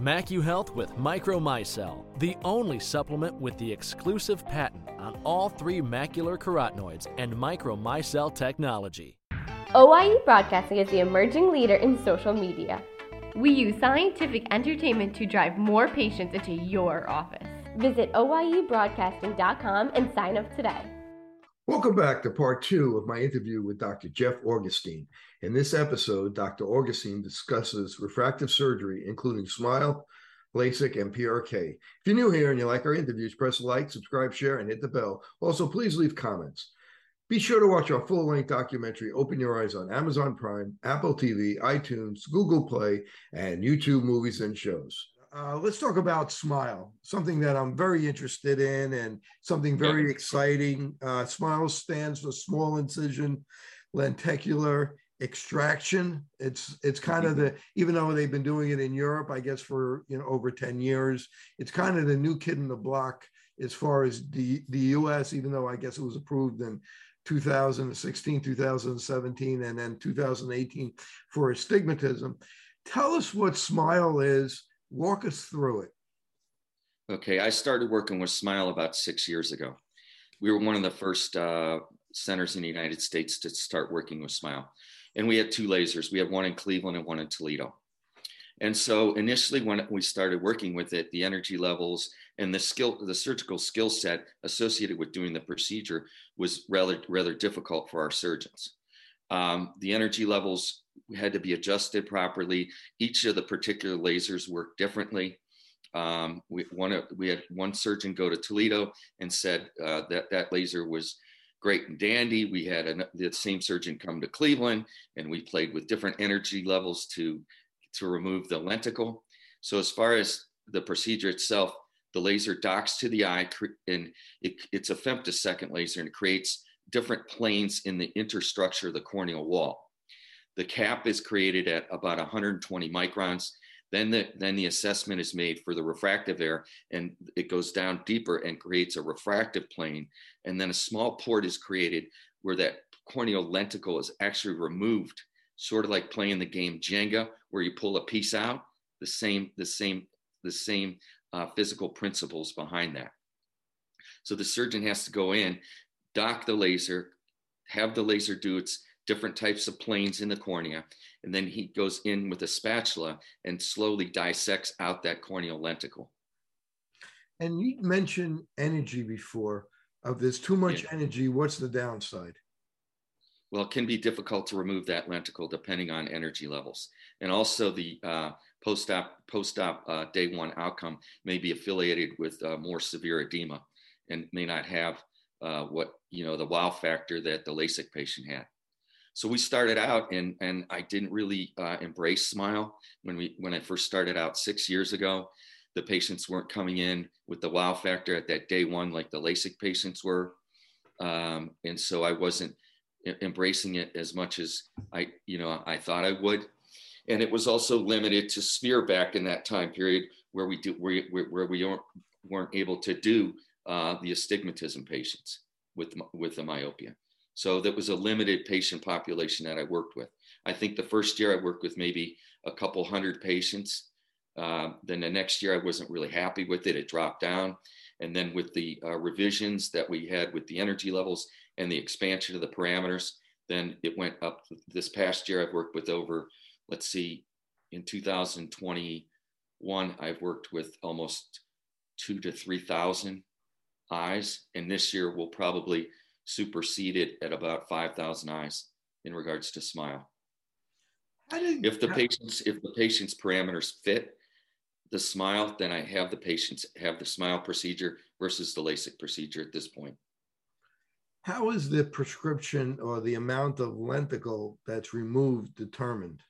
MacuHealth with Micromicelle, the only supplement with the exclusive patent on all three macular carotenoids and Micromicelle technology. OIE Broadcasting is the emerging leader in social media. We use scientific entertainment to drive more patients into your office. Visit OIEBroadcasting.com and sign up today. Welcome back to part two of my interview with Dr. Jeff Augustine. In this episode, Dr. Augustine discusses refractive surgery, including SMILE, LASIK, and PRK. If you're new here and you like our interviews, press like, subscribe, share, and hit the bell. Also, please leave comments. Be sure to watch our full length documentary, Open Your Eyes, on Amazon Prime, Apple TV, iTunes, Google Play, and YouTube movies and shows. Uh, let's talk about Smile, something that I'm very interested in and something very exciting. Uh, Smile stands for small incision lenticular extraction. It's it's kind of the even though they've been doing it in Europe, I guess for you know over 10 years, it's kind of the new kid in the block as far as the the US, even though I guess it was approved in 2016, 2017, and then 2018 for astigmatism. Tell us what Smile is Walk us through it. Okay, I started working with Smile about six years ago. We were one of the first uh, centers in the United States to start working with Smile. And we had two lasers. We had one in Cleveland and one in Toledo. And so initially, when we started working with it, the energy levels and the skill, the surgical skill set associated with doing the procedure was rather, rather difficult for our surgeons. Um, the energy levels had to be adjusted properly. Each of the particular lasers worked differently. Um, we, one, we had one surgeon go to Toledo and said uh, that that laser was great and dandy. We had an, the same surgeon come to Cleveland and we played with different energy levels to, to remove the lenticle. So as far as the procedure itself, the laser docks to the eye and it, it's a femtosecond laser and it creates different planes in the interstructure of the corneal wall. The cap is created at about 120 microns. Then the, then the assessment is made for the refractive error and it goes down deeper and creates a refractive plane. And then a small port is created where that corneal lenticle is actually removed, sort of like playing the game Jenga, where you pull a piece out, the same, the same, the same uh, physical principles behind that. So the surgeon has to go in, dock the laser, have the laser do its different types of planes in the cornea. And then he goes in with a spatula and slowly dissects out that corneal lenticle. And you mentioned energy before. If there's too much yeah. energy, what's the downside? Well, it can be difficult to remove that lenticle depending on energy levels. And also the uh, post-op, post-op uh, day one outcome may be affiliated with uh, more severe edema and may not have uh, what, you know, the wow factor that the LASIK patient had. So we started out, and and I didn't really uh, embrace Smile when we when I first started out six years ago. The patients weren't coming in with the wow factor at that day one like the LASIK patients were, um, and so I wasn't embracing it as much as I you know I thought I would. And it was also limited to sphere back in that time period where we do where, where we weren't, weren't able to do uh, the astigmatism patients with with the myopia. So that was a limited patient population that I worked with. I think the first year I worked with maybe a couple hundred patients. Uh, then the next year I wasn't really happy with it. It dropped down. And then with the uh, revisions that we had with the energy levels and the expansion of the parameters, then it went up. This past year I've worked with over, let's see, in 2021, I've worked with almost two to 3,000 eyes, and this year we'll probably supersede it at about 5,000 eyes in regards to smile. If the patient's if the patient's parameters fit the smile, then I have the patients have the smile procedure versus the LASIK procedure at this point. How is the prescription or the amount of lenticle that's removed determined?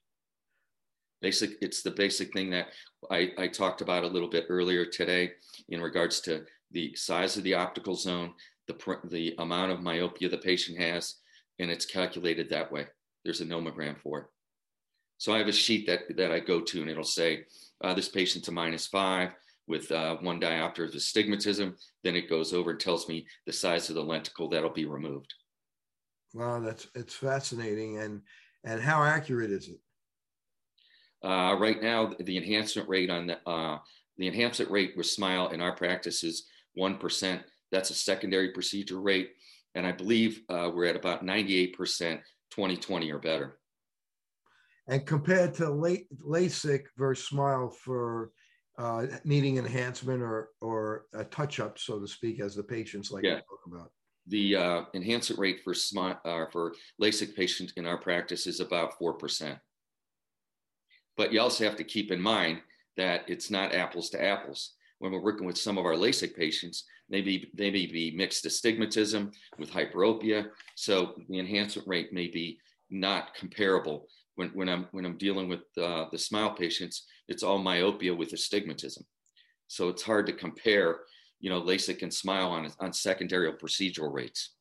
Basic, it's the basic thing that I, I talked about a little bit earlier today in regards to the size of the optical zone, the, the amount of myopia the patient has, and it's calculated that way. There's a nomogram for it. So I have a sheet that, that I go to and it'll say, uh, this patient's a minus five with uh, one diopter of astigmatism. Then it goes over and tells me the size of the lenticle that'll be removed. Wow, that's it's fascinating. And and how accurate is it? Uh, right now, the enhancement rate on the uh, the enhancement rate with Smile in our practice is one percent. That's a secondary procedure rate, and I believe uh, we're at about ninety eight percent, 2020 or better. And compared to LASIK versus Smile for uh, needing enhancement or or a touch up, so to speak, as the patients like yeah. to talk about. The uh, enhancement rate for smile uh, for LASIK patients in our practice is about four percent. But you also have to keep in mind that it's not apples to apples. When we're working with some of our LASIK patients, maybe they may be mixed astigmatism with hyperopia, so the enhancement rate may be not comparable when, when I'm when I'm dealing with uh, the smile patients, it's all myopia with astigmatism. So it's hard to compare, you know, LASIK and smile on on secondary procedural rates.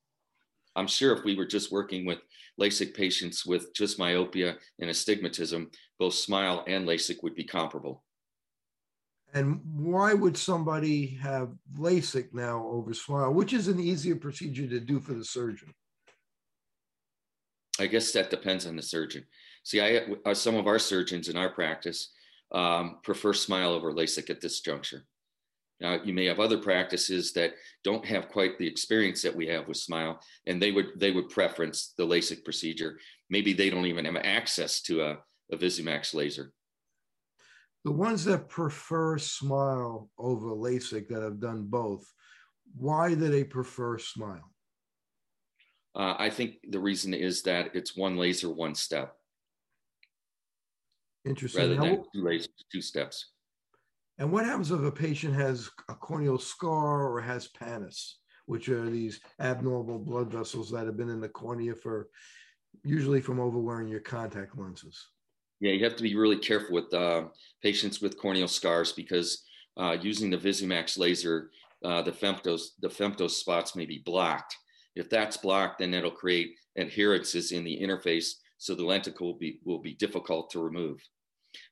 I'm sure if we were just working with LASIK patients with just myopia and astigmatism, both smile and LASIK would be comparable. And why would somebody have LASIK now over smile, which is an easier procedure to do for the surgeon? I guess that depends on the surgeon. See, I uh, some of our surgeons in our practice um, prefer Smile over LASIK at this juncture. Now, you may have other practices that don't have quite the experience that we have with Smile, and they would they would preference the LASIK procedure. Maybe they don't even have access to a, a VisuMax laser. The ones that prefer Smile over LASIK that have done both, why do they prefer Smile? Uh, I think the reason is that it's one laser, one step. Interesting. Rather than two lasers, two steps. And what happens if a patient has a corneal scar or has pannus, which are these abnormal blood vessels that have been in the cornea for usually from overwearing your contact lenses? Yeah, you have to be really careful with uh, patients with corneal scars because uh, using the VisuMax laser, uh, the femtos the femtos spots may be blocked. If that's blocked, then it'll create adherences in the interface, so the lenticle will be will be difficult to remove.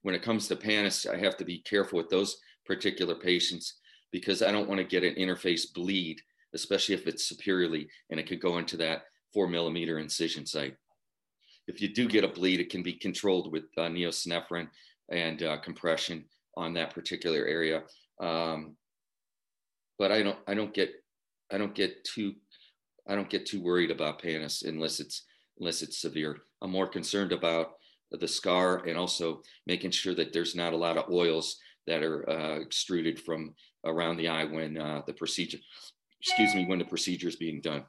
When it comes to pannus, I have to be careful with those particular patients because I don't want to get an interface bleed, especially if it's superiorly and it could go into that four millimeter incision site. If you do get a bleed, it can be controlled with uh, neosynephrine and uh, compression on that particular area. Um, but I don't, I don't get, I don't get too, I don't get too worried about pannus unless it's, unless it's severe. I'm more concerned about the scar and also making sure that there's not a lot of oils that are uh, extruded from around the eye when uh, the procedure, excuse me, when the procedure is being done.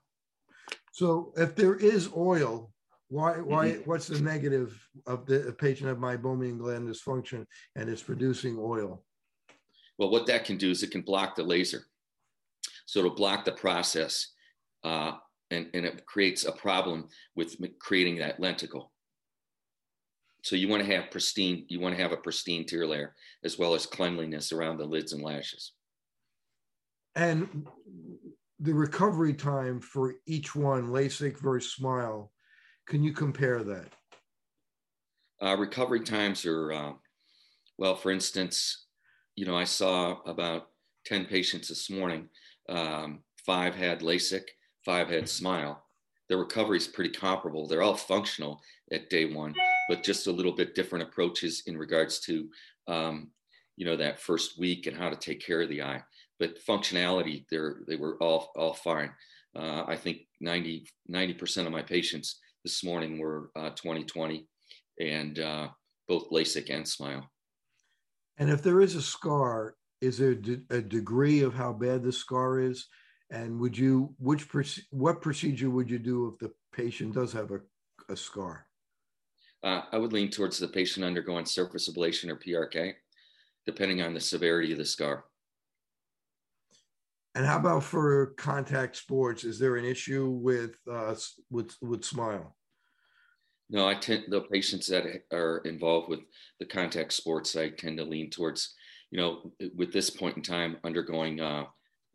So if there is oil, why, why, mm-hmm. what's the negative of the patient of meibomian gland dysfunction and it's producing oil? Well, what that can do is it can block the laser. So it'll block the process uh, and, and it creates a problem with creating that lenticle. So you want to have pristine, you want to have a pristine tear layer as well as cleanliness around the lids and lashes. And the recovery time for each one, LASIK versus Smile, can you compare that? Uh, recovery times are, uh, well, for instance, you know, I saw about 10 patients this morning. Um, five had LASIK, five had Smile. The recovery is pretty comparable. They're all functional at day one but just a little bit different approaches in regards to um, you know that first week and how to take care of the eye but functionality they're they were all all fine uh, i think 90 90% of my patients this morning were uh, 2020 and uh, both lasik and smile and if there is a scar is there a degree of how bad the scar is And would you, which, what procedure would you do if the patient does have a, a scar? Uh, I would lean towards the patient undergoing surface ablation or PRK, depending on the severity of the scar. And how about for contact sports? Is there an issue with uh, with with Smile? No, I tend the patients that are involved with the contact sports, I tend to lean towards, you know, with this point in time, undergoing uh,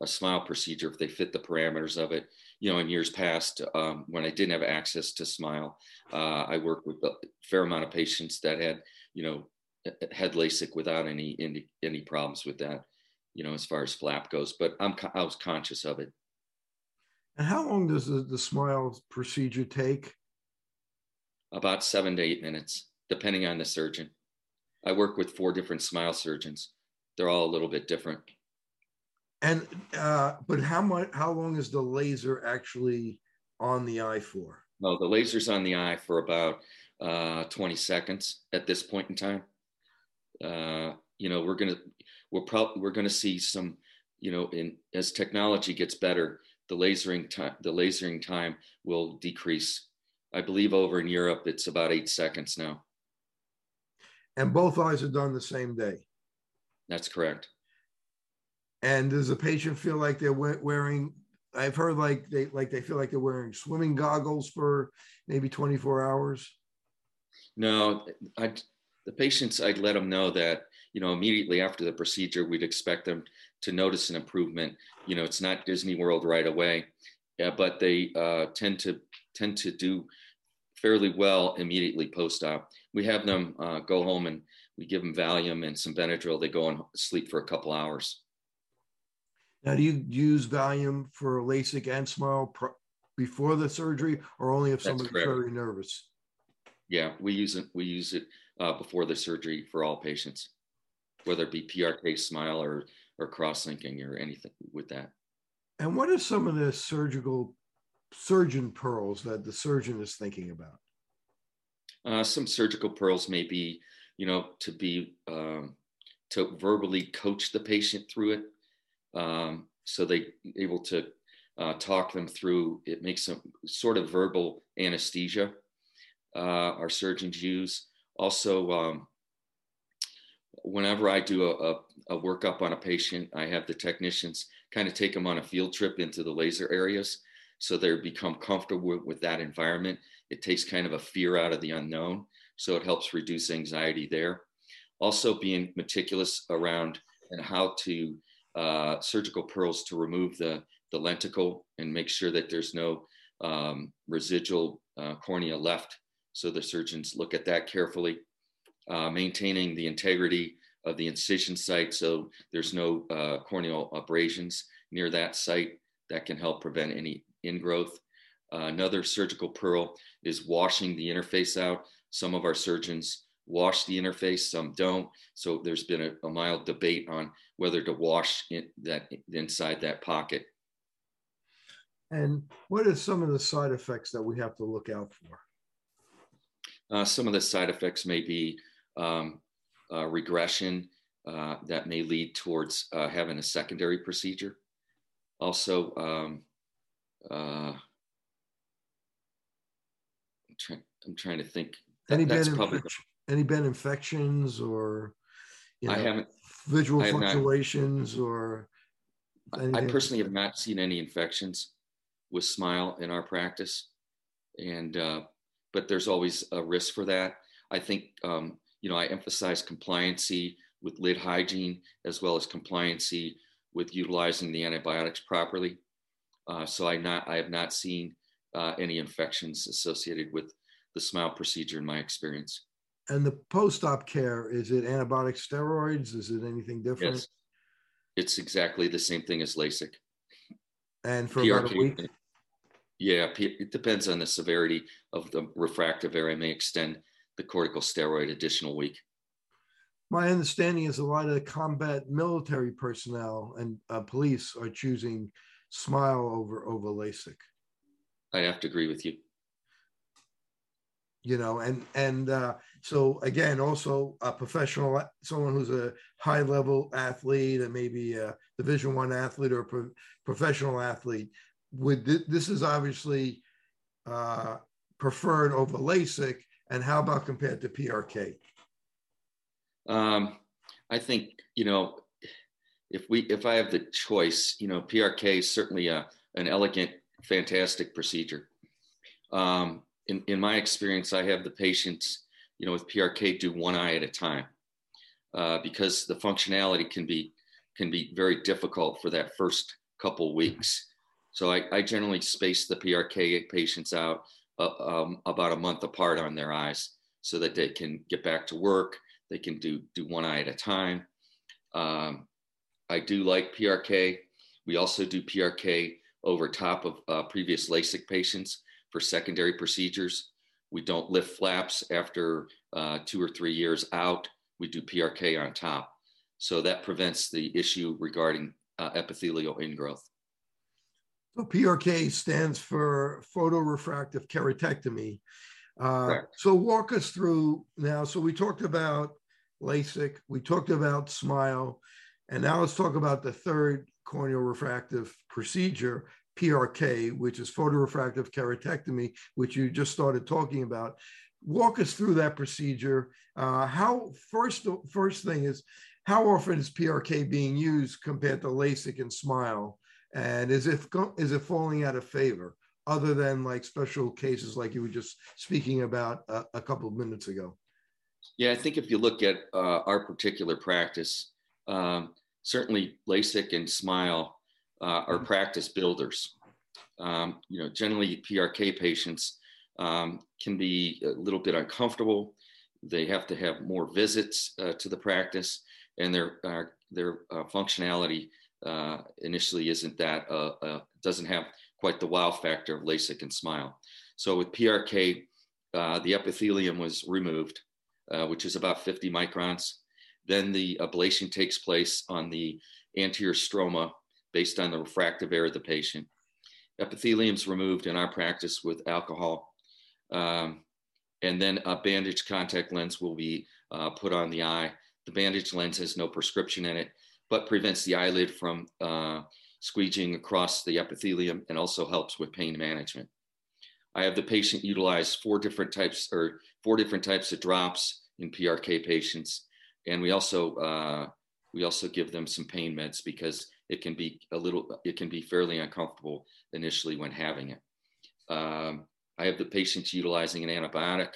a smile procedure if they fit the parameters of it. You know, in years past, um, when I didn't have access to smile, uh, I worked with a fair amount of patients that had, you know, had LASIK without any any, any problems with that. You know, as far as flap goes, but I'm I was conscious of it. And how long does the, the smile procedure take? About seven to eight minutes, depending on the surgeon. I work with four different smile surgeons. They're all a little bit different. And uh, but how much? How long is the laser actually on the eye for? No, the laser's on the eye for about uh, 20 seconds at this point in time. Uh, you know, we're gonna we're probably we're gonna see some, you know, in as technology gets better, the lasering time the lasering time will decrease. I believe over in Europe it's about eight seconds now. And both eyes are done the same day. That's correct. And does the patient feel like they're wearing? I've heard like they like they feel like they're wearing swimming goggles for maybe 24 hours. No, I the patients I'd let them know that you know immediately after the procedure we'd expect them to notice an improvement. You know, it's not Disney World right away, yeah, but they uh, tend to tend to do fairly well immediately post-op. We have them uh, go home and we give them Valium and some Benadryl. They go and sleep for a couple hours. Now, do you use Valium for LASIK and Smile pro- before the surgery, or only if somebody's very nervous? Yeah, we use it. We use it uh, before the surgery for all patients, whether it be PRK, Smile, or or cross linking or anything with that. And what are some of the surgical surgeon pearls that the surgeon is thinking about? Uh, some surgical pearls may be, you know, to be um, to verbally coach the patient through it um, so they able to uh, talk them through. It makes some sort of verbal anesthesia. Uh, our surgeons use also. Um, whenever I do a, a, a, workup on a patient, I have the technicians kind of take them on a field trip into the laser areas so they become comfortable with, that environment. It takes kind of a fear out of the unknown, so it helps reduce anxiety there. Also, being meticulous around and how to uh, surgical pearls to remove the, the lenticle and make sure that there's no um, residual uh, cornea left. So the surgeons look at that carefully. Uh, maintaining the integrity of the incision site so there's no uh, corneal abrasions near that site that can help prevent any ingrowth. Uh, another surgical pearl is washing the interface out. Some of our surgeons wash the interface, some don't. So there's been a, a mild debate on whether to wash that inside that pocket. And what are some of the side effects that we have to look out for? Uh, some of the side effects may be um, uh, regression uh, that may lead towards uh, having a secondary procedure. Also, um, uh, I'm, try- I'm, trying to think. That, Any that's probably any bad infections or you know, I haven't visual I fluctuations not, or anything? I personally have not seen any infections with smile in our practice and uh, but there's always a risk for that I think um, you know I emphasize compliancy with lid hygiene as well as compliancy with utilizing the antibiotics properly. Uh, so I not I have not seen uh, any infections associated with the smile procedure in my experience. And the post-op care is it antibiotic steroids? Is it anything different? Yes. it's exactly the same thing as lasik. And for PRK, about a week? Yeah it depends on the severity of the refractive area. May extend the corticosteroid additional week my understanding is a lot of combat military personnel and uh, police are choosing smile over over lasik i have to agree with you you know and and uh, so again, also a professional, someone who's a high level athlete and maybe a Division One athlete or pro- professional athlete. Would th- this is obviously uh, preferred over LASIK, and how about compared to PRK? Um, I think you know if we if I have the choice, you know, PRK is certainly a an elegant, fantastic procedure. Um, in in my experience, I have the patients, you know, with PRK do one eye at a time uh, because the functionality can be can be very difficult for that first couple weeks. So I, I generally space the PRK patients out uh, um, about a month apart on their eyes so that they can get back to work. They can do do one eye at a time. Um, I do like PRK. We also do PRK over top of uh, previous LASIK patients for secondary procedures. We don't lift flaps after uh, two or three years out. We do PRK on top. So that prevents the issue regarding uh, epithelial ingrowth. So PRK stands for photorefractive keratectomy. Uh, so walk us through now. So we talked about LASIK, we talked about SMILE, and now let's talk about the third corneal refractive procedure, PRK, which is photorefractive keratectomy, which you just started talking about. Walk us through that procedure. Uh, how first first thing is how often is PRK being used compared to LASIK and SMILE, and is it is it falling out of favor other than like special cases like you were just speaking about a, a couple of minutes ago? Yeah, I think if you look at uh, our particular practice, um, certainly LASIK and SMILE uh, are practice builders. Um, you know, generally PRK patients um, can be a little bit uncomfortable. They have to have more visits uh, to the practice, and their uh, their uh, functionality uh, initially isn't that uh, doesn't have quite the wow factor of LASIK and SMILE. So with PRK, the epithelium was removed, which is about 50 microns. Then the ablation takes place on the anterior stroma based on the refractive error of the patient. Epithelium is removed in our practice with alcohol. Um, and then a bandage contact lens will be uh, put on the eye. The bandage lens has no prescription in it, but prevents the eyelid from uh, squeegeeing across the epithelium and also helps with pain management. I have the patient utilize four different types or four different types of drops in PRK patients and we also uh, we also give them some pain meds because it can be a little it can be fairly uncomfortable initially when having it. Um, I have the patients utilizing an antibiotic,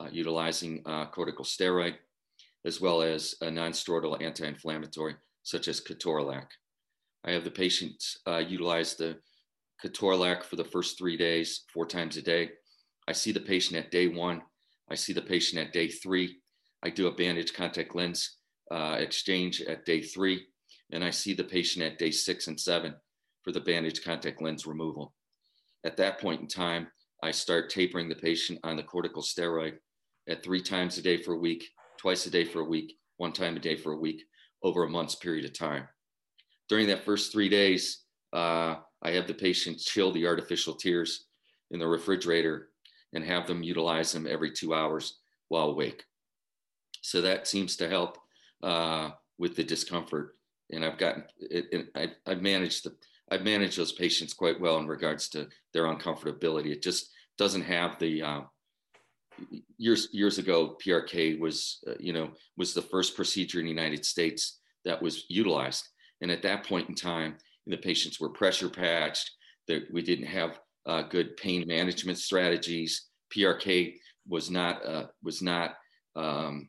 uh, utilizing uh, corticosteroid, as well as a non-steroidal anti-inflammatory such as ketorolac. I have the patients uh, utilize the ketorolac for the first three days, four times a day. I see the patient at day one. I see the patient at day three. I do a bandage contact lens uh, exchange at day three, and I see the patient at day six and seven for the bandage contact lens removal. At that point in time, I start tapering the patient on the corticosteroid at three times a day for a week, twice a day for a week, one time a day for a week, over a month's period of time. During that first three days, uh, I have the patient chill the artificial tears in the refrigerator and have them utilize them every two hours while awake. So that seems to help uh, with the discomfort. And I've gotten, it, it, I, I've managed the, I've managed those patients quite well in regards to their uncomfortability. It just doesn't have the uh, years years ago. PRK was, uh, you know, was the first procedure in the United States that was utilized, and at that point in time, the patients were pressure patched. That we didn't have uh, good pain management strategies. PRK was not uh, was not um,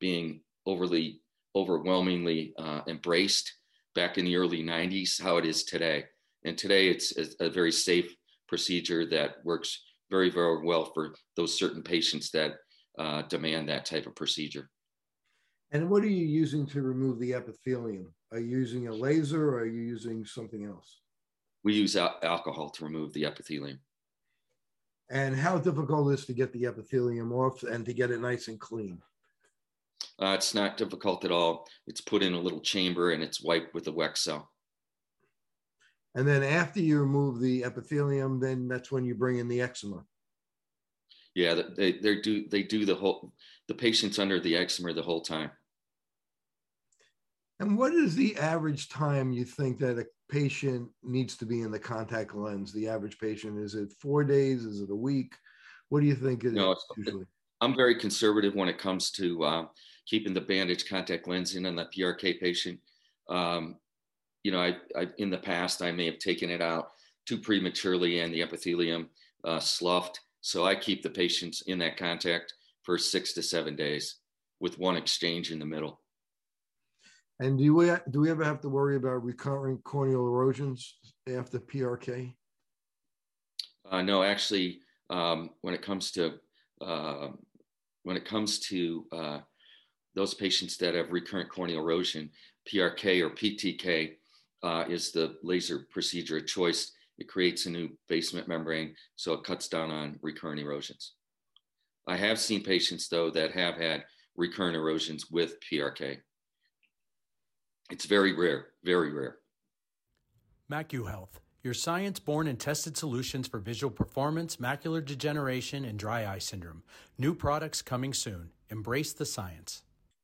being overly, overwhelmingly uh, embraced back in the early 90s, how it is today. And today it's a very safe procedure that works very, very well for those certain patients that uh, demand that type of procedure. And what are you using to remove the epithelium? Are you using a laser or are you using something else? We use al- alcohol to remove the epithelium. And how difficult is to get the epithelium off and to get it nice and clean? Uh, it's not difficult at all. It's put in a little chamber and it's wiped with a Weck-Cel. And then after you remove the epithelium, then that's when you bring in the excimer. Yeah, they they do they do the whole the patient's under the excimer the whole time. And what is the average time you think that a patient needs to be in the contact lens? The average patient is it four days? Is it a week? What do you think it no, is usually? I'm very conservative when it comes to uh, keeping the bandage contact lens in on the PRK patient. Um, you know, I, I, in the past I may have taken it out too prematurely and the epithelium uh, sloughed. So I keep the patients in that contact for six to seven days with one exchange in the middle. And do we do we ever have to worry about recurrent corneal erosions after PRK? Uh, no, actually, um, when it comes to uh, when it comes to uh, those patients that have recurrent corneal erosion, PRK or PTK uh, is the laser procedure of choice. It creates a new basement membrane, so it cuts down on recurrent erosions. I have seen patients though that have had recurrent erosions with PRK. It's very rare, very rare. MacuHealth, your science born and tested solutions for visual performance, macular degeneration, and dry eye syndrome. New products coming soon. Embrace the science.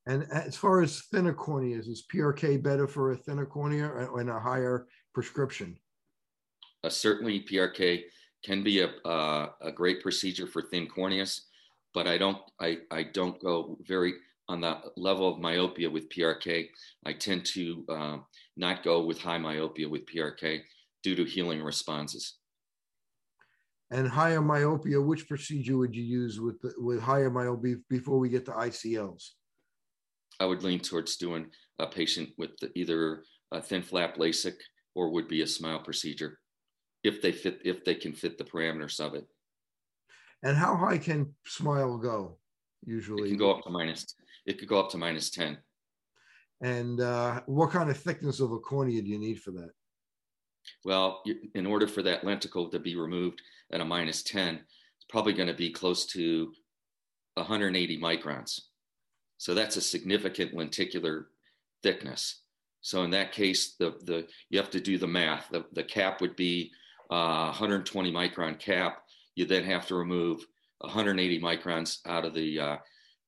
And as far as thinner corneas, is PRK better for a thinner cornea and a higher prescription? Uh, certainly, PRK can be a, uh, a great procedure for thin corneas, but I don't I, I don't go very on the level of myopia with PRK, I tend to uh, not go with high myopia with PRK due to healing responses. And higher myopia, which procedure would you use with with higher myopia before we get to ICLs? I would lean towards doing a patient with either a thin flap LASIK or would be a smile procedure if they fit if they can fit the parameters of it. And how high can smile go? Usually, it can go up to minus it could go up to minus 10. And uh, what kind of thickness of a cornea do you need for that? Well, in order for that lenticle to be removed at a minus 10, it's probably going to be close to 180 microns. So that's a significant lenticular thickness. So in that case, the, the you have to do the math. The, the cap would be uh, 120 micron cap. You then have to remove 180 microns out of the uh,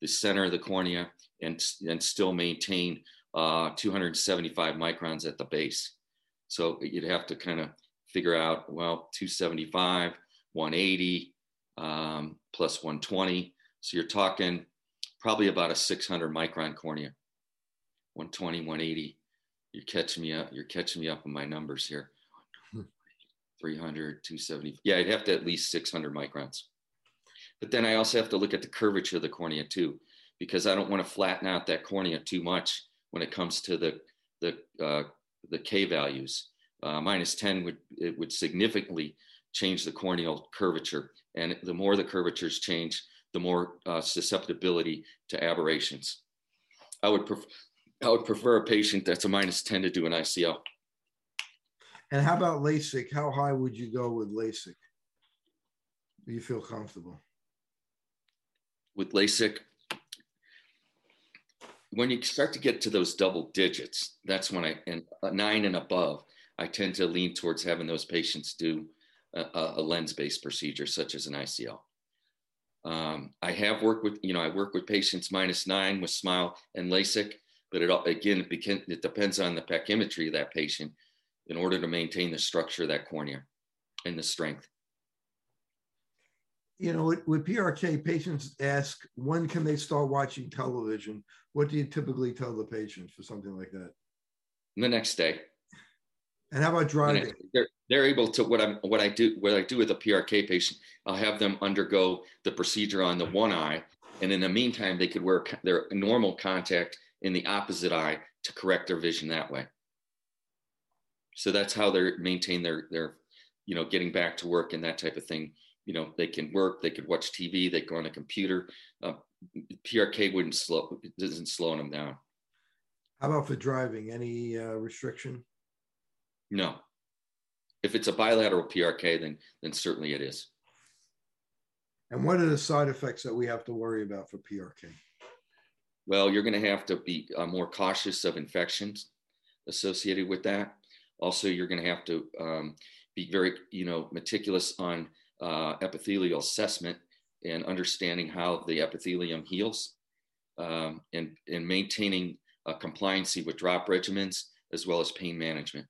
the center of the cornea and, and still maintain uh, 275 microns at the base. So you'd have to kind of figure out, well, 275, 180, um, plus 120. So you're talking probably about a 600 micron cornea, 120, 180. You're catching me up. You're catching me up on my numbers here. 300, 270. Yeah, I'd have to at least 600 microns. But then I also have to look at the curvature of the cornea too, because I don't want to flatten out that cornea too much when it comes to the the uh, the K values. Uh, minus 10 would it would significantly change the corneal curvature, and the more the curvatures change, the more uh, susceptibility to aberrations. I would prefer I would prefer a patient that's a minus 10 to do an ICL. And how about LASIK? How high would you go with LASIK? Do you feel comfortable? with LASIK, when you start to get to those double digits, that's when I, and nine and above, I tend to lean towards having those patients do a, a lens based procedure, such as an ICL. Um, I have worked with, you know, I work with patients minus nine with SMILE and LASIK, but it all, again, it, became, it depends on the pachymetry of that patient in order to maintain the structure of that cornea and the strength you know, with, with, PRK, patients ask, when can they start watching television? What do you typically tell the patient for something like that? The next day. And how about driving? The they're, they're able to what I'm what I do what I do with a PRK patient. I'll have them undergo the procedure on the one eye, and in the meantime, they could wear their normal contact in the opposite eye to correct their vision that way. So that's how they maintain their their, you know, getting back to work and that type of thing you know they can work they could watch tv they go on a computer uh, prk wouldn't slow doesn't slow them down how about for driving any uh, restriction no. If it's a bilateral prk then then certainly it is. And what are the side effects that we have to worry about for prk well you're going to have to be uh, more cautious of infections associated with that. Also you're going to have to um, be very you know meticulous on uh, epithelial assessment and understanding how the epithelium heals um, and, and maintaining a compliancy with drop regimens as well as pain management.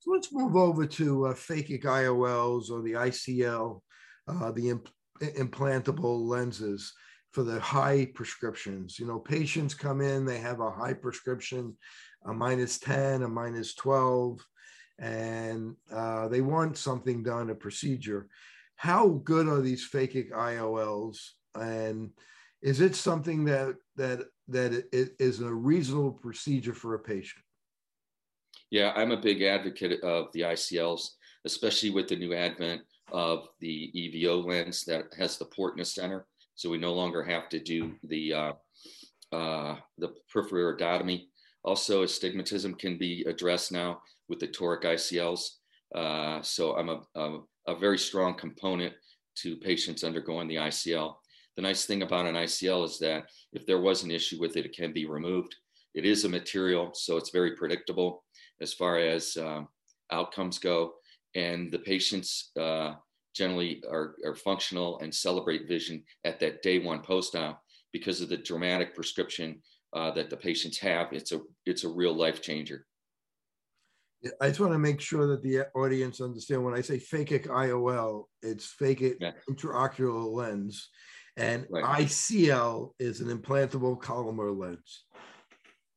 So let's move over to uh, phakic IOLs or the ICL, uh, the imp- implantable lenses for the high prescriptions. You know, patients come in, they have a high prescription, a minus 10, a minus 12, and uh, they want something done, a procedure. How good are these phakic IOLs? And is it something that that that is a reasonable procedure for a patient? Yeah, I'm a big advocate of the ICLs, especially with the new advent of the EVO lens that has the port in the center. So we no longer have to do the uh, uh, the peripheral. Also, astigmatism can be addressed now with the toric ICLs. Uh, so I'm a, a, a very strong component to patients undergoing the ICL. The nice thing about an ICL is that if there was an issue with it, it can be removed. It is a material, so it's very predictable as far as um, outcomes go. And the patients uh, generally are, are functional and celebrate vision at that day one post op because of the dramatic prescription uh, that the patients have. It's a it's a real life changer. I just want to make sure that the audience understand when I say phakic IOL, it's phakic yeah. intraocular lens, and right. ICL is an implantable collamer lens.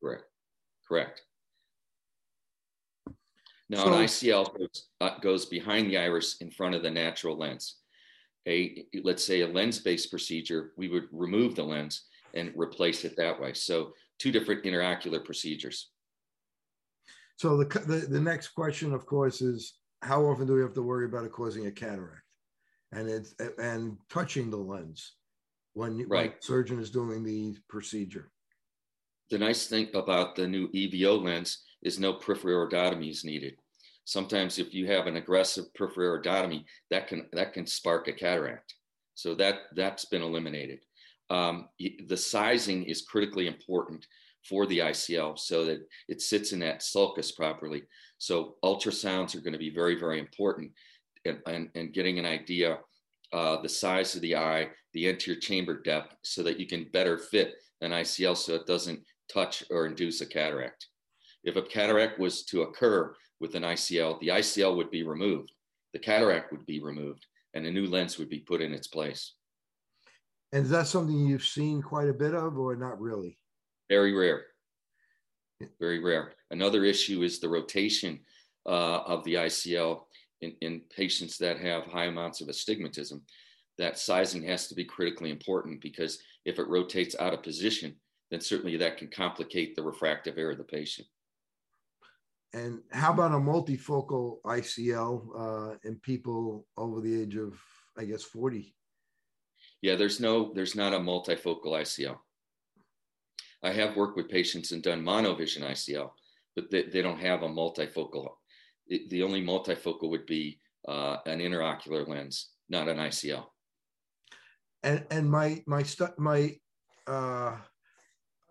Correct. Correct. Now, so, an ICL goes, uh, goes behind the iris in front of the natural lens. A let's say a lens-based procedure, we would remove the lens and replace it that way. So, two different interocular procedures. So the, the, the next question, of course, is how often do we have to worry about it causing a cataract, and it's and touching the lens when, right. when surgeon is doing the procedure. The nice thing about the new EVO lens is no peripheral iridotomy is needed. Sometimes, if you have an aggressive peripheral iridotomy, that can that can spark a cataract. So that that's been eliminated. Um, the sizing is critically important for the ICL so that it sits in that sulcus properly. So ultrasounds are going to be very, very important and, and, and getting an idea uh, the size of the eye, the anterior chamber depth, so that you can better fit an ICL so it doesn't touch or induce a cataract. If a cataract was to occur with an ICL, the ICL would be removed, the cataract would be removed, and a new lens would be put in its place. And is that something you've seen quite a bit of, or not really? Very rare. Very rare. Another issue is the rotation uh, of the ICL in, in patients that have high amounts of astigmatism. That sizing has to be critically important because if it rotates out of position, then certainly that can complicate the refractive error of the patient. And how about a multifocal ICL uh, in people over the age of, I guess, 40? Yeah, there's no, there's not a multifocal ICL. I have worked with patients and done monovision ICL, but they, they don't have a multifocal. It, the only multifocal would be uh, an interocular lens, not an ICL. And and my my stu- my uh,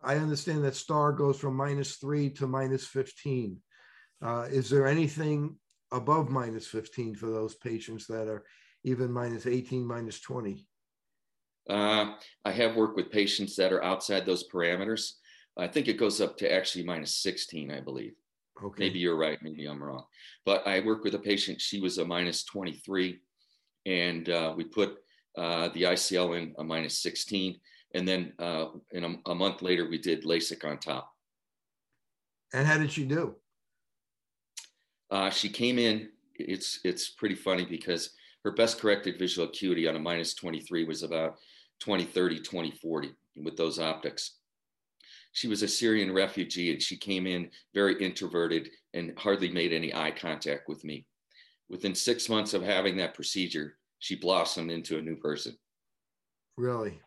I understand that STAAR goes from minus three to minus fifteen. Uh, is there anything above minus fifteen for those patients that are even minus eighteen, minus twenty? Uh, I have worked with patients that are outside those parameters. I think it goes up to actually minus 16, I believe. Okay. Maybe you're right. Maybe I'm wrong. But I worked with a patient. She was a minus 23, and uh, we put uh, the ICL in a minus 16, and then uh, in a, a, month later we did LASIK on top. And how did she do? Uh, she came in. It's it's pretty funny because her best corrected visual acuity on a minus 23 was about 2030, 2040 with those optics. She was a Syrian refugee and she came in very introverted and hardly made any eye contact with me. Within six months of having that procedure, she blossomed into a new person. Really?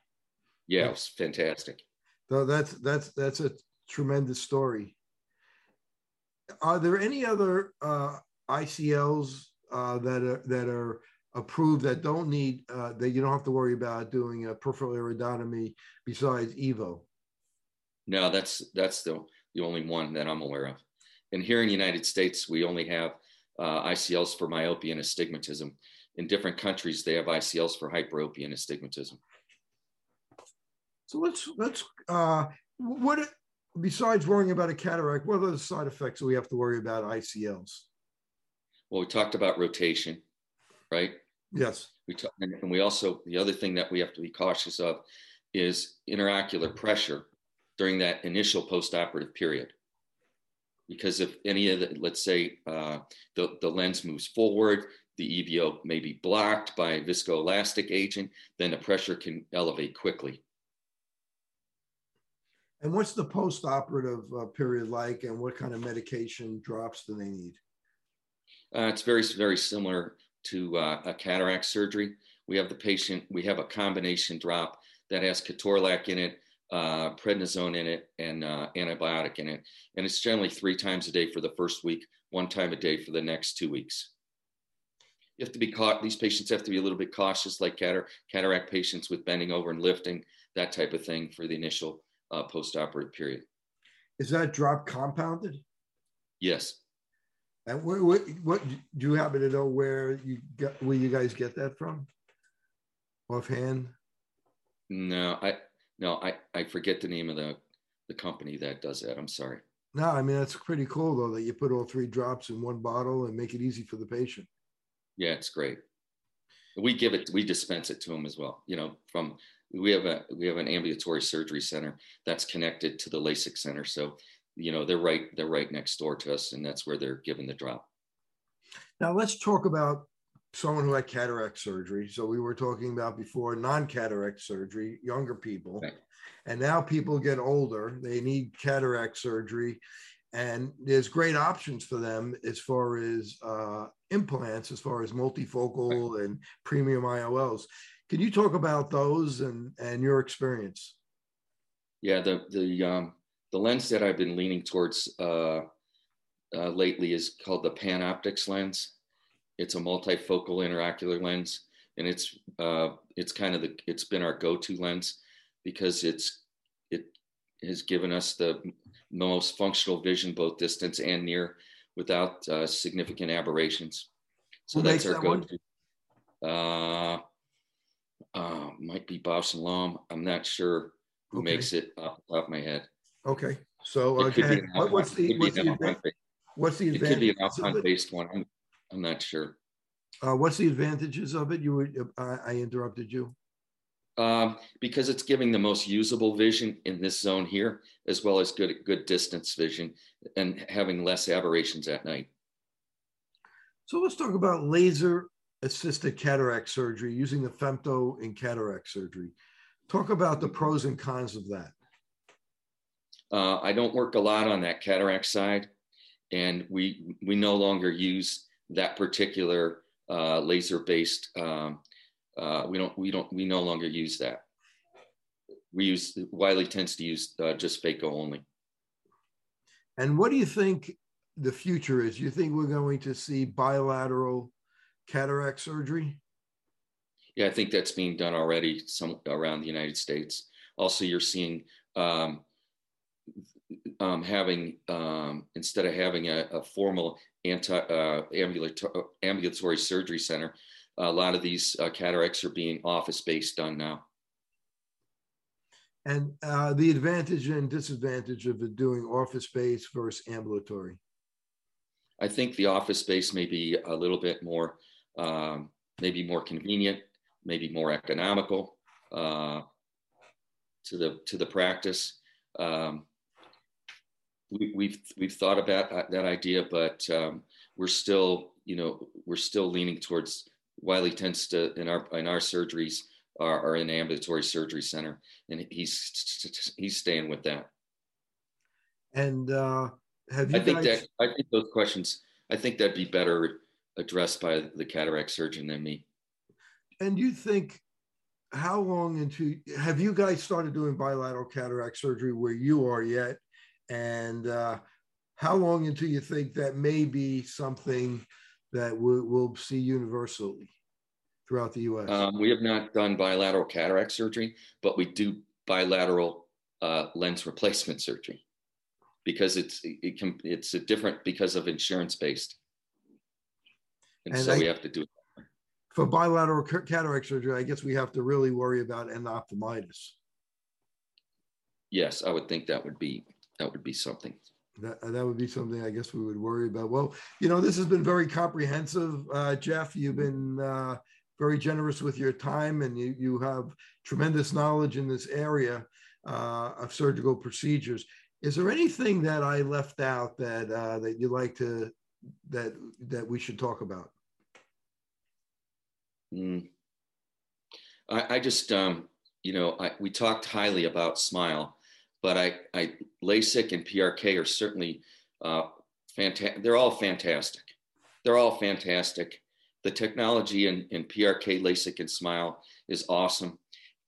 Yeah, it was fantastic. So that's that's that's a tremendous story. Are there any other uh, ICLs uh, that are that are approved that don't need uh, that you don't have to worry about doing a peripheral iridotomy besides Evo? No, that's that's the the only one that I'm aware of. And here in the United States, we only have uh, ICLs for myopia and astigmatism. in different countries, they have ICLs for hyperopia and astigmatism. So let's let's uh, what besides worrying about a cataract, what other side effects do we have to worry about ICLs? Well, we talked about rotation, right? Yes. We talk, and we also the other thing that we have to be cautious of is intraocular pressure during that initial postoperative period. Because if any of the, let's say uh, the, the lens moves forward, the EVO may be blocked by a viscoelastic agent, then the pressure can elevate quickly. And what's the post-operative uh, period like, and what kind of medication drops do they need? Uh, it's very, very similar to uh, a cataract surgery. We have the patient, we have a combination drop that has ketorolac in it, uh, prednisone in it, and uh, antibiotic in it. And it's generally three times a day for the first week, one time a day for the next two weeks. You have to be caught, these patients have to be a little bit cautious, like catar- cataract patients with bending over and lifting, that type of thing for the initial uh, post-operative period. Is that drop compounded? Yes. And what, what, what do you happen to know where you get where you guys get that from? Offhand? No, I no, I, I forget the name of the the company that does that. I'm sorry. No, I mean that's pretty cool though that you put all three drops in one bottle and make it easy for the patient. Yeah, it's great. We give it, we dispense it to them as well. You know, from we have a we have an ambulatory surgery center that's connected to the LASIK center. So, you know, they're right they're right next door to us, and that's where they're given the drop. Now let's talk about someone who had cataract surgery. So we were talking about before non-cataract surgery, younger people, right. and now people get older. They need cataract surgery, and there's great options for them as far as uh, implants, as far as multifocal right. and premium IOLs. Can you talk about those and and your experience? Yeah, the the um, the lens that I've been leaning towards uh, uh, lately is called the PanOptix lens. It's a multifocal intraocular lens, and it's uh, it's kind of the it's been our go-to lens because it's it has given us the most functional vision both distance and near without uh, significant aberrations. So Who that's our that go-to. Uh, uh, might be Bausch and I'm not sure who okay. makes it off the top of my head. Okay, so. What, what's the what's the, what's the advantage? It could be an Alpine based one. I'm, I'm not sure. Uh, what's the advantages of it? You would uh, I interrupted you. Um, because it's giving the most usable vision in this zone here, as well as good good distance vision and having less aberrations at night. So let's talk about laser assisted cataract surgery using the femto in cataract surgery. Talk about the pros and cons of that. Uh, I don't work a lot on that cataract side, and we we no longer use that particular uh, laser based. Um, uh, we don't we don't we no longer use that. We use Wiley tends to use uh, just phaco only. And what do you think the future is? You think we're going to see bilateral cataract surgery? Yeah, I think that's being done already some around the United States. Also, you're seeing um, um, having um, instead of having a, a formal anti uh, ambulatory, ambulatory surgery center, a lot of these uh, cataracts are being office based done now. And uh, the advantage and disadvantage of doing office based versus ambulatory. I think the office space may be a little bit more um, maybe more convenient, maybe more economical uh, to the to the practice. Um, we, have we've, we've thought about that idea, but um, we're still you know we're still leaning towards Wiley tends to in our in our surgeries are, are in ambulatory surgery center, and he's he's staying with that. And uh, have you? I think that I think those questions. I think that'd be better addressed by the cataract surgeon than me. And you think how long into have you guys started doing bilateral cataract surgery where you are yet? And uh, how long into you think that may be something that we'll, we'll see universally throughout the US? Um, we have not done bilateral cataract surgery, but we do bilateral uh, lens replacement surgery because it's it can it's a different because of insurance based and, and so I, we have to do it. for bilateral cataract surgery, I guess we have to really worry about endophthalmitis. Yes, I would think that would be that would be something. That, that would be something I guess we would worry about. Well, you know, this has been very comprehensive, uh, Jeff. You've been uh, very generous with your time, and you you have tremendous knowledge in this area uh, of surgical procedures. Is there anything that I left out that uh, that you'd like to that that we should talk about? Mm. I, I, just, um, you know, I, we talked highly about Smile, but I, I LASIK and PRK are certainly uh, fantastic. They're all fantastic. They're all fantastic. The technology in, in PRK, LASIK, and Smile is awesome.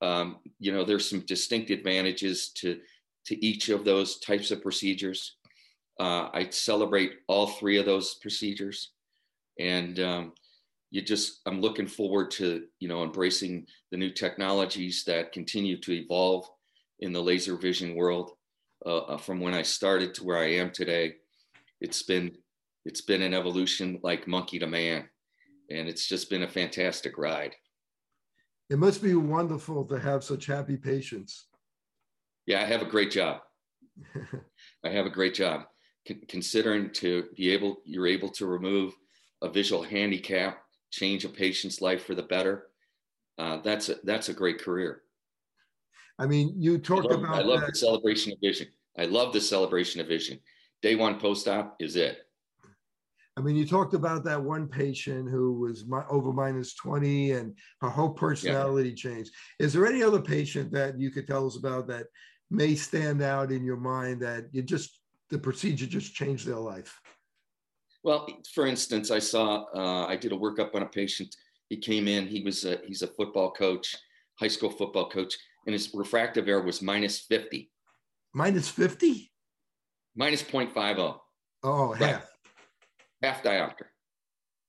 Um, you know, there's some distinct advantages to to each of those types of procedures. Uh, I celebrate all three of those procedures, and um, you just I'm looking forward to you know embracing the new technologies that continue to evolve in the laser vision world. Uh, uh, from when I started to where I am today, it's been it's been an evolution like monkey to man, and it's just been a fantastic ride. It must be wonderful to have such happy patients. Yeah, I have a great job. I have a great job. C- considering to be able, you're able to remove a visual handicap, change a patient's life for the better. Uh, that's a that's a great career. I mean, you talked I love, about. I love that. the celebration of vision. I love the celebration of vision. Day one post-op is it. I mean, you talked about that one patient who was over minus 20 and her whole personality yeah. changed. Is there any other patient that you could tell us about that may stand out in your mind that you just, the procedure just changed their life? Well, for instance, I saw, uh, I did a workup on a patient. He came in, he was a, he's a football coach, high school football coach, and his refractive error was minus 50. Minus 50? Minus 0.50. Oh, half half diopter,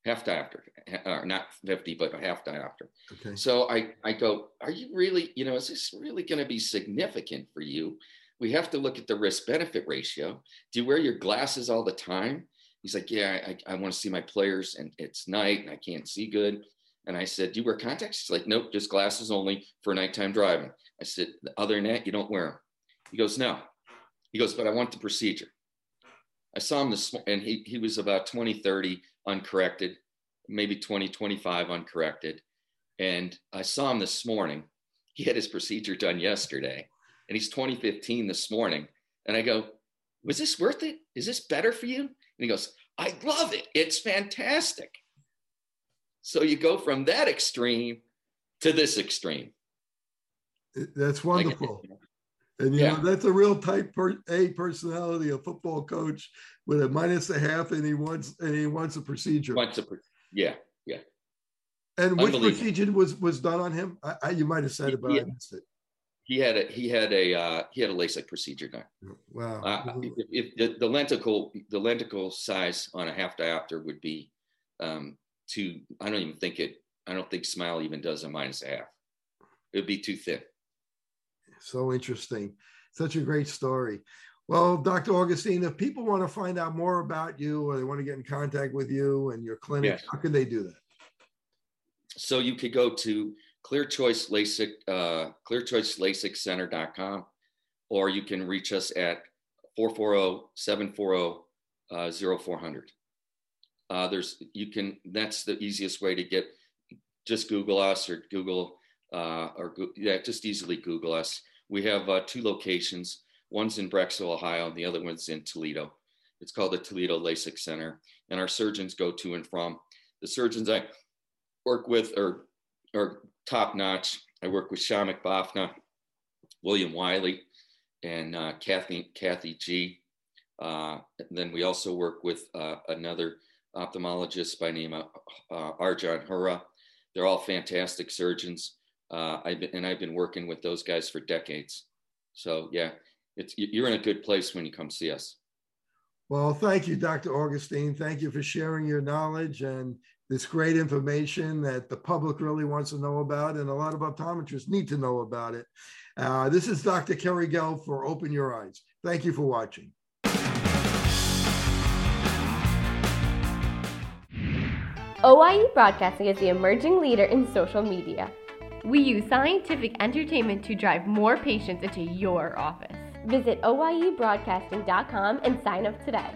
half diopter, or not 50, but a half diopter. Okay. So I, I go, are you really, you know, is this really going to be significant for you? We have to look at the risk benefit ratio. Do you wear your glasses all the time? He's like, yeah, I, I want to see my players and it's night and I can't see good. And I said, do you wear contacts? He's like, nope, just glasses only for nighttime driving. I said, the other that, you don't wear them. He goes, no. He goes, but I want the procedure. I saw him this, morning and he, he was about 20, 30 uncorrected, maybe 20, 25 uncorrected. And I saw him this morning. He had his procedure done yesterday, and he's 2015 this morning. And I go, Was this worth it? Is this better for you? And he goes, I love it. It's fantastic. So you go from that extreme to this extreme. That's wonderful. Like, and you yeah. know, that's a real type per, A personality, a football coach with a minus a half, and he wants and he wants a procedure. Wants a, yeah, yeah. And which procedure was was done on him? I, I, you might have said it, but he, I missed it. He had a he had a uh, he had a LASIK procedure done. Wow. Uh, if, if the, the, lenticule the lenticule size on a half diopter would be um, too. I don't even think it. I don't think Smile even does a minus a half. It would be too thin. So interesting. Such a great story. Well, Dr. Augustine, if people want to find out more about you or they want to get in contact with you and your clinic, yes. how can they do that? So you could go to Clear Choice LASIK, uh, clearchoicelasikcenter.com, or you can reach us at 440-740-0400. Uh, uh, there's, you can, that's the easiest way to get, just Google us or Google, uh, or yeah, just easily Google us. We have uh, two locations. One's in Brecksville, Ohio, and the other one's in Toledo. It's called the Toledo LASIK Center, and our surgeons go to and from. The surgeons I work with are, are top notch. I work with Shamik Bafna, William Wiley, and uh, Kathy, Kathy G. Uh, then we also work with uh, another ophthalmologist by name of uh, Arjan Hura. They're all fantastic surgeons. Uh, I've been, and I've been working with those guys for decades. So yeah, it's you're in a good place when you come see us. Well, thank you, Dr. Augustine. Thank you for sharing your knowledge and this great information that the public really wants to know about, and a lot of optometrists need to know about it. Uh, this is Dr. Kerry Gelb for Open Your Eyes. Thank you for watching. OIE Broadcasting is the emerging leader in social media. We use scientific entertainment to drive more patients into your office. Visit OIEBroadcasting.com and sign up today.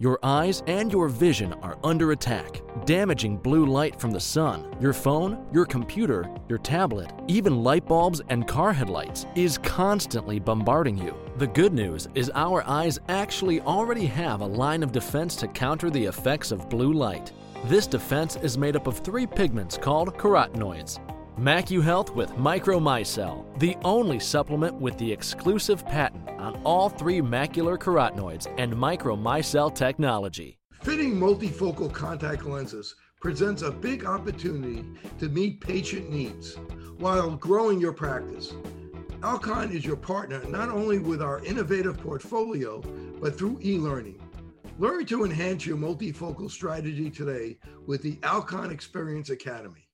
Your eyes and your vision are under attack. Damaging blue light from the sun, your phone, your computer, your tablet, even light bulbs and car headlights is constantly bombarding you. The good news is our eyes actually already have a line of defense to counter the effects of blue light. This defense is made up of three pigments called carotenoids. MacuHealth with Micromicelle, the only supplement with the exclusive patent on all three macular carotenoids and Micromicelle technology. Fitting multifocal contact lenses presents a big opportunity to meet patient needs while growing your practice. Alcon is your partner not only with our innovative portfolio, but through e learning. Learn to enhance your multifocal strategy today with the Alcon Experience Academy.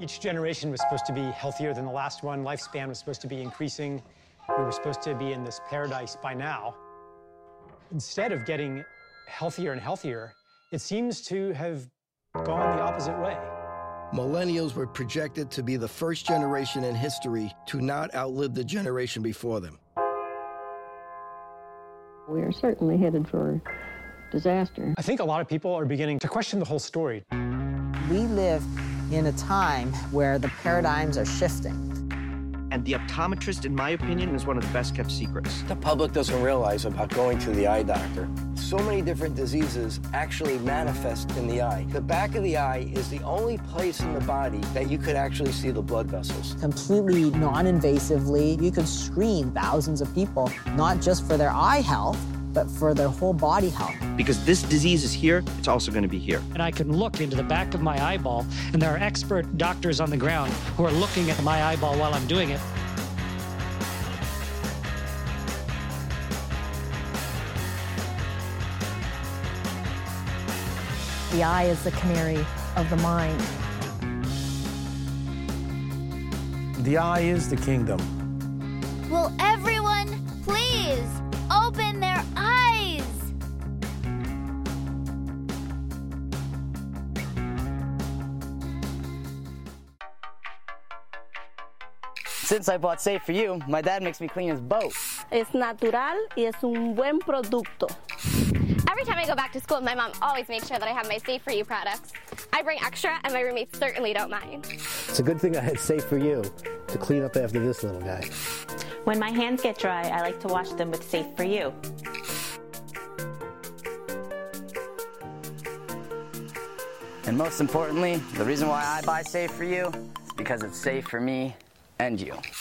Each generation was supposed to be healthier than the last one. Lifespan was supposed to be increasing. We were supposed to be in this paradise by now. Instead of getting healthier and healthier, it seems to have gone the opposite way. Millennials were projected to be the first generation in history to not outlive the generation before them. We are certainly headed for disaster. I think a lot of people are beginning to question the whole story. We live in a time where the paradigms are shifting. And the optometrist, in my opinion, is one of the best kept secrets. The public doesn't realize about going to the eye doctor. So many different diseases actually manifest in the eye. The back of the eye is the only place in the body that you could actually see the blood vessels. Completely non invasively, you could screen thousands of people, not just for their eye health, but for their whole body health. Because this disease is here, it's also going to be here. And I can look into the back of my eyeball, and there are expert doctors on the ground who are looking at my eyeball while I'm doing it. The eye is the canary of the mind. The eye is the kingdom. Will Since I bought Safe for You, my dad makes me clean his boat. Es natural y es un buen producto. Every time I go back to school, my mom always makes sure that I have my Safe for You products. I bring extra, and my roommates certainly don't mind. It's a good thing I had Safe for You to clean up after this little guy. When my hands get dry, I like to wash them with Safe for You. And most importantly, the reason why I buy Safe for You is because it's safe for me and you.